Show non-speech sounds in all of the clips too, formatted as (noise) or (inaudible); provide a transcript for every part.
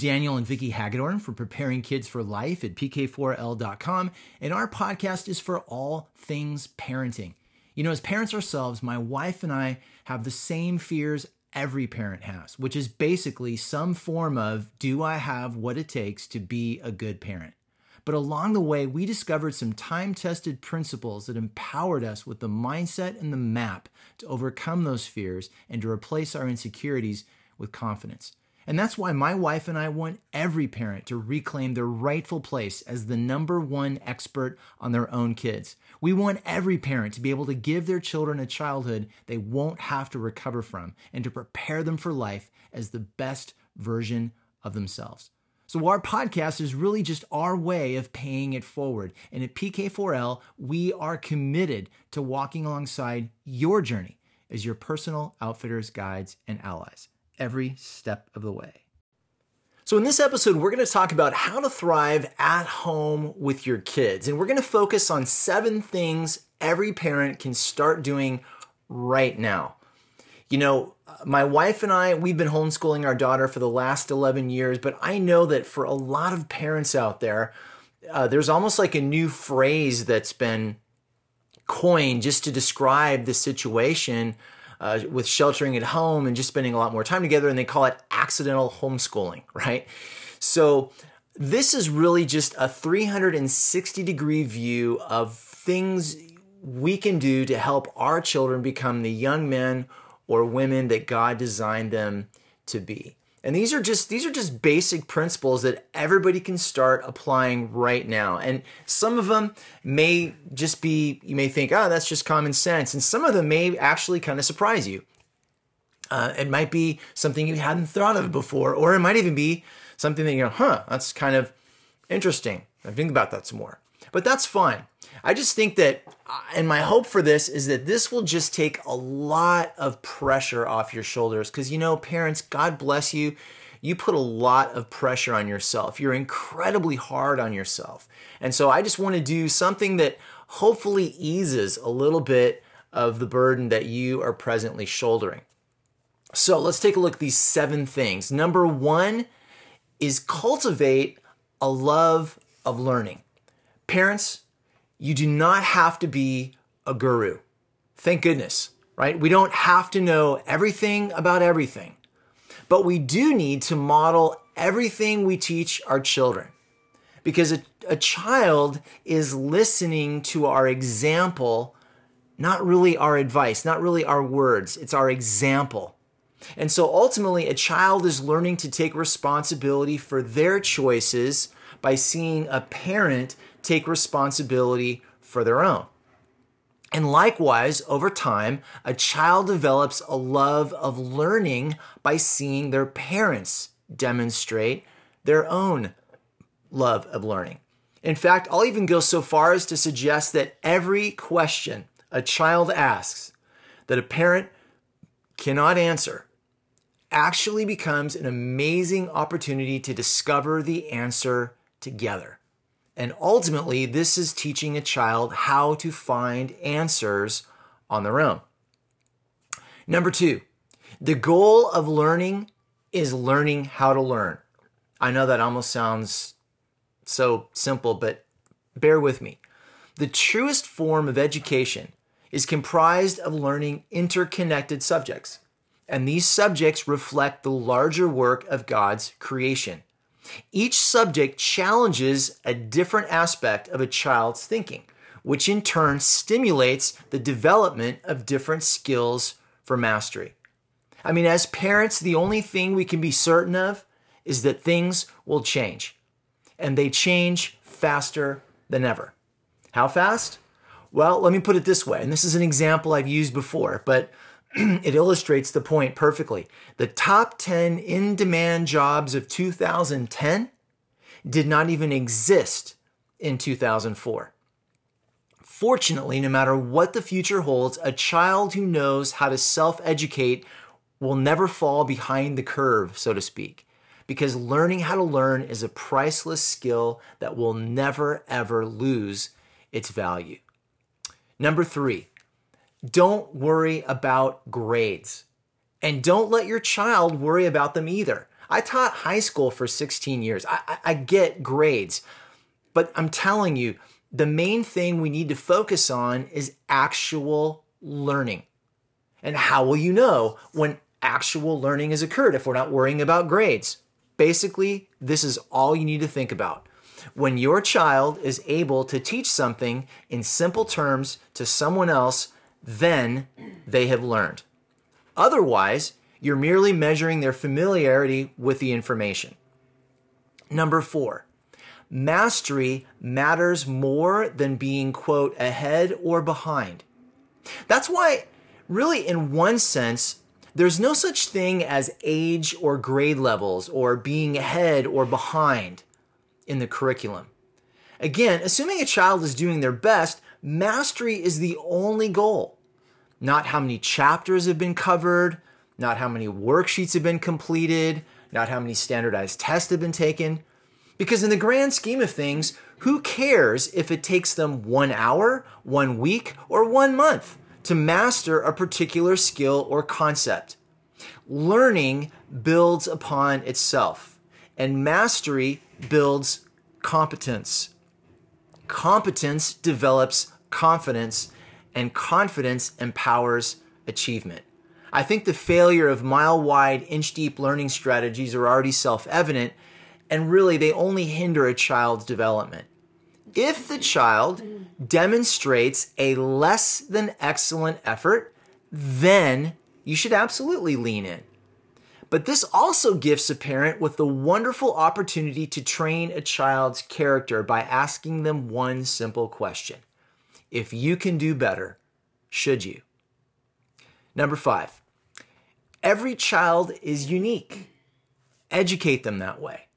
Daniel and Vicki Hagedorn for Preparing Kids for Life at pk4l.com, and our podcast is for all things parenting. You know, as parents ourselves, my wife and I have the same fears every parent has, which is basically some form of do I have what it takes to be a good parent? But along the way, we discovered some time tested principles that empowered us with the mindset and the map to overcome those fears and to replace our insecurities with confidence. And that's why my wife and I want every parent to reclaim their rightful place as the number one expert on their own kids. We want every parent to be able to give their children a childhood they won't have to recover from and to prepare them for life as the best version of themselves. So, our podcast is really just our way of paying it forward. And at PK4L, we are committed to walking alongside your journey as your personal outfitters, guides, and allies every step of the way. So, in this episode, we're going to talk about how to thrive at home with your kids. And we're going to focus on seven things every parent can start doing right now. You know, my wife and I, we've been homeschooling our daughter for the last 11 years, but I know that for a lot of parents out there, uh, there's almost like a new phrase that's been coined just to describe the situation uh, with sheltering at home and just spending a lot more time together, and they call it accidental homeschooling, (laughs) right? So, this is really just a 360 degree view of things we can do to help our children become the young men or women that God designed them to be. And these are just these are just basic principles that everybody can start applying right now. And some of them may just be you may think, "Oh, that's just common sense." And some of them may actually kind of surprise you. Uh, it might be something you hadn't thought of before, or it might even be something that you go, "Huh, that's kind of interesting." I think about that some more. But that's fine. I just think that, uh, and my hope for this is that this will just take a lot of pressure off your shoulders. Because, you know, parents, God bless you. You put a lot of pressure on yourself. You're incredibly hard on yourself. And so I just want to do something that hopefully eases a little bit of the burden that you are presently shouldering. So let's take a look at these seven things. Number one is cultivate a love of learning. Parents, you do not have to be a guru. Thank goodness, right? We don't have to know everything about everything, but we do need to model everything we teach our children because a, a child is listening to our example, not really our advice, not really our words, it's our example. And so ultimately, a child is learning to take responsibility for their choices by seeing a parent take responsibility for their own. And likewise, over time, a child develops a love of learning by seeing their parents demonstrate their own love of learning. In fact, I'll even go so far as to suggest that every question a child asks that a parent cannot answer actually becomes an amazing opportunity to discover the answer together. And ultimately, this is teaching a child how to find answers on their own. Number two, the goal of learning is learning how to learn. I know that almost sounds so simple, but bear with me. The truest form of education is comprised of learning interconnected subjects, and these subjects reflect the larger work of God's creation. Each subject challenges a different aspect of a child's thinking, which in turn stimulates the development of different skills for mastery. I mean, as parents, the only thing we can be certain of is that things will change, and they change faster than ever. How fast? Well, let me put it this way, and this is an example I've used before, but (clears throat) it illustrates the point perfectly. The top 10 in demand jobs of 2010 did not even exist in 2004. Fortunately, no matter what the future holds, a child who knows how to self educate will never fall behind the curve, so to speak, because learning how to learn is a priceless skill that will never, ever lose its value. Number three, don't worry about grades. And don't let your child worry about them either. I taught high school for 16 years. I, I, I get grades, but I'm telling you, the main thing we need to focus on is actual learning. And how will you know when actual learning has occurred if we're not worrying about grades? Basically, this is all you need to think about. When your child is able to teach something in simple terms to someone else, then they have learned. Otherwise, you're merely measuring their familiarity with the information. Number four, mastery matters more than being, quote, ahead or behind. That's why, really, in one sense, there's no such thing as age or grade levels or being ahead or behind in the curriculum. Again, assuming a child is doing their best, mastery is the only goal. Not how many chapters have been covered, not how many worksheets have been completed, not how many standardized tests have been taken. Because in the grand scheme of things, who cares if it takes them one hour, one week, or one month to master a particular skill or concept? Learning builds upon itself, and mastery builds competence. Competence develops confidence, and confidence empowers achievement. I think the failure of mile wide, inch deep learning strategies are already self evident, and really they only hinder a child's development. If the child demonstrates a less than excellent effort, then you should absolutely lean in. But this also gifts a parent with the wonderful opportunity to train a child's character by asking them one simple question If you can do better, should you? Number five, every child is unique. Educate them that way.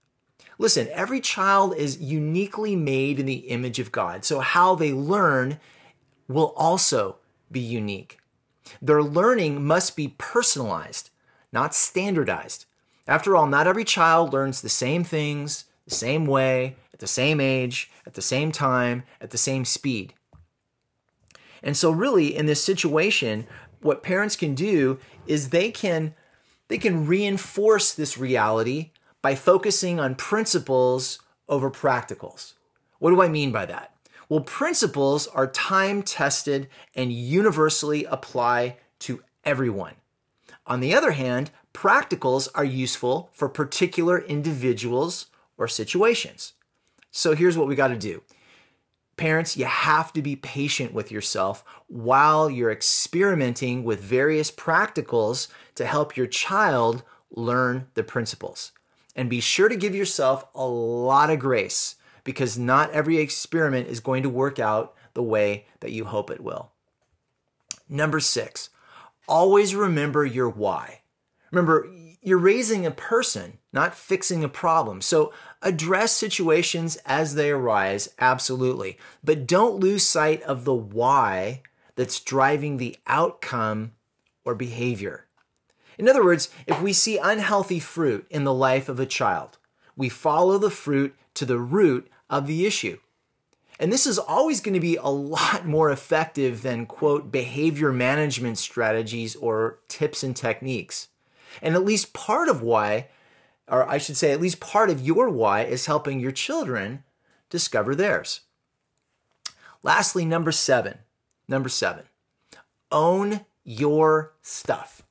Listen, every child is uniquely made in the image of God, so how they learn will also be unique. Their learning must be personalized not standardized. After all, not every child learns the same things, the same way, at the same age, at the same time, at the same speed. And so really in this situation, what parents can do is they can they can reinforce this reality by focusing on principles over practicals. What do I mean by that? Well, principles are time tested and universally apply to everyone. On the other hand, practicals are useful for particular individuals or situations. So here's what we got to do. Parents, you have to be patient with yourself while you're experimenting with various practicals to help your child learn the principles. And be sure to give yourself a lot of grace because not every experiment is going to work out the way that you hope it will. Number six, always remember your why. Remember, you're raising a person, not fixing a problem. So address situations as they arise, absolutely. But don't lose sight of the why that's driving the outcome or behavior. In other words, if we see unhealthy fruit in the life of a child, we follow the fruit to the root of the issue. And this is always going to be a lot (laughs) more effective than, quote, behavior management strategies or tips and techniques. And at least part of why, or I should say, at least part of your why is helping your children discover theirs. Lastly, number seven. Number seven, own your stuff.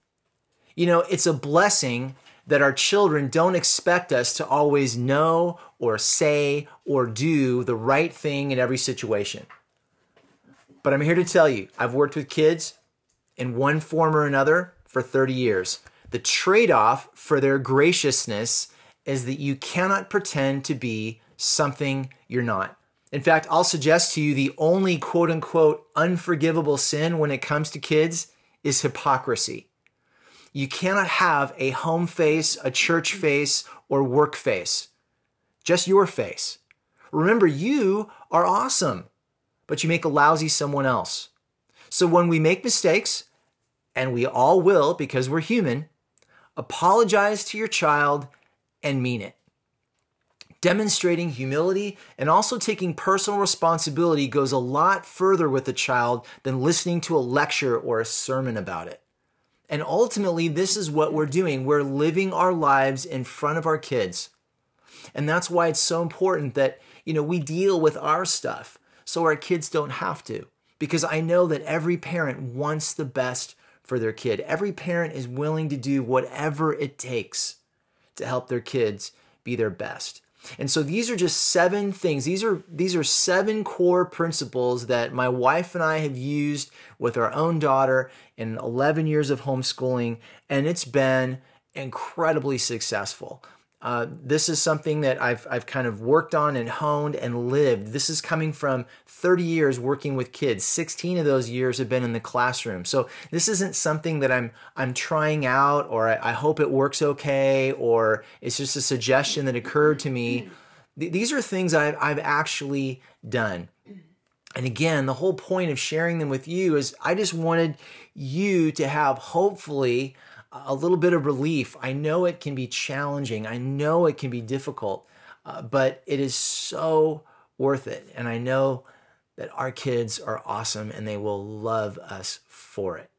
You know, it's a blessing that our children don't expect us to always know or say or do the right thing in every situation. But I'm here to tell you, I've worked with kids in one form or another for 30 years. The trade off for their graciousness is that you cannot pretend to be something you're not. In fact, I'll suggest to you the only quote unquote unforgivable sin when it comes to kids is hypocrisy. You cannot have a home face, a church face, or work face. Just your face. Remember, you are awesome, but you make a lousy someone else. So when we make mistakes, and we all will because we're human, apologize to your child and mean it. Demonstrating humility and also taking personal responsibility goes a lot further with a child than listening to a lecture or a sermon about it. And ultimately, this is what we're doing. We're living our lives in front of our kids. And that's why it's so important that, you know, we deal with our stuff so our kids don't have to. Because I know that every parent wants the best for their kid. Every parent is willing to do whatever it takes to help their kids be their best. And so these are just seven things. These are these are seven core principles that my wife and I have used with our own daughter in 11 years of homeschooling and it's been incredibly successful. Uh, this is something that I've, I've kind of worked on and honed and lived. This is coming from 30 years working with kids. 16 of those years have been in the classroom. So this isn't something that I'm I'm trying out or I, I hope it works okay or it's just a suggestion that occurred to me. Th- these are things I've, I've actually done. And again, the whole point of sharing them with you is I just wanted you to have hopefully a little bit of relief. I know it can be challenging, I know it can be difficult, uh, but it is so worth it. And I know that our kids are awesome and they will love us for it.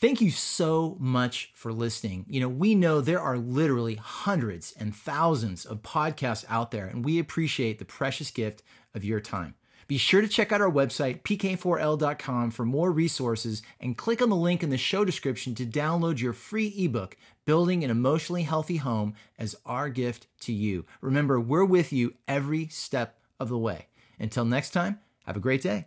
Thank you so much for listening. You know, we know there are literally hundreds and thousands of podcasts out there, and we appreciate the precious gift of your time. Be sure to check out our website, pk4l.com, for more resources and click on the link in the show description to download your free ebook, Building an Emotionally Healthy Home, as our gift to you. Remember, we're with you every step of the way. Until next time, have a great day.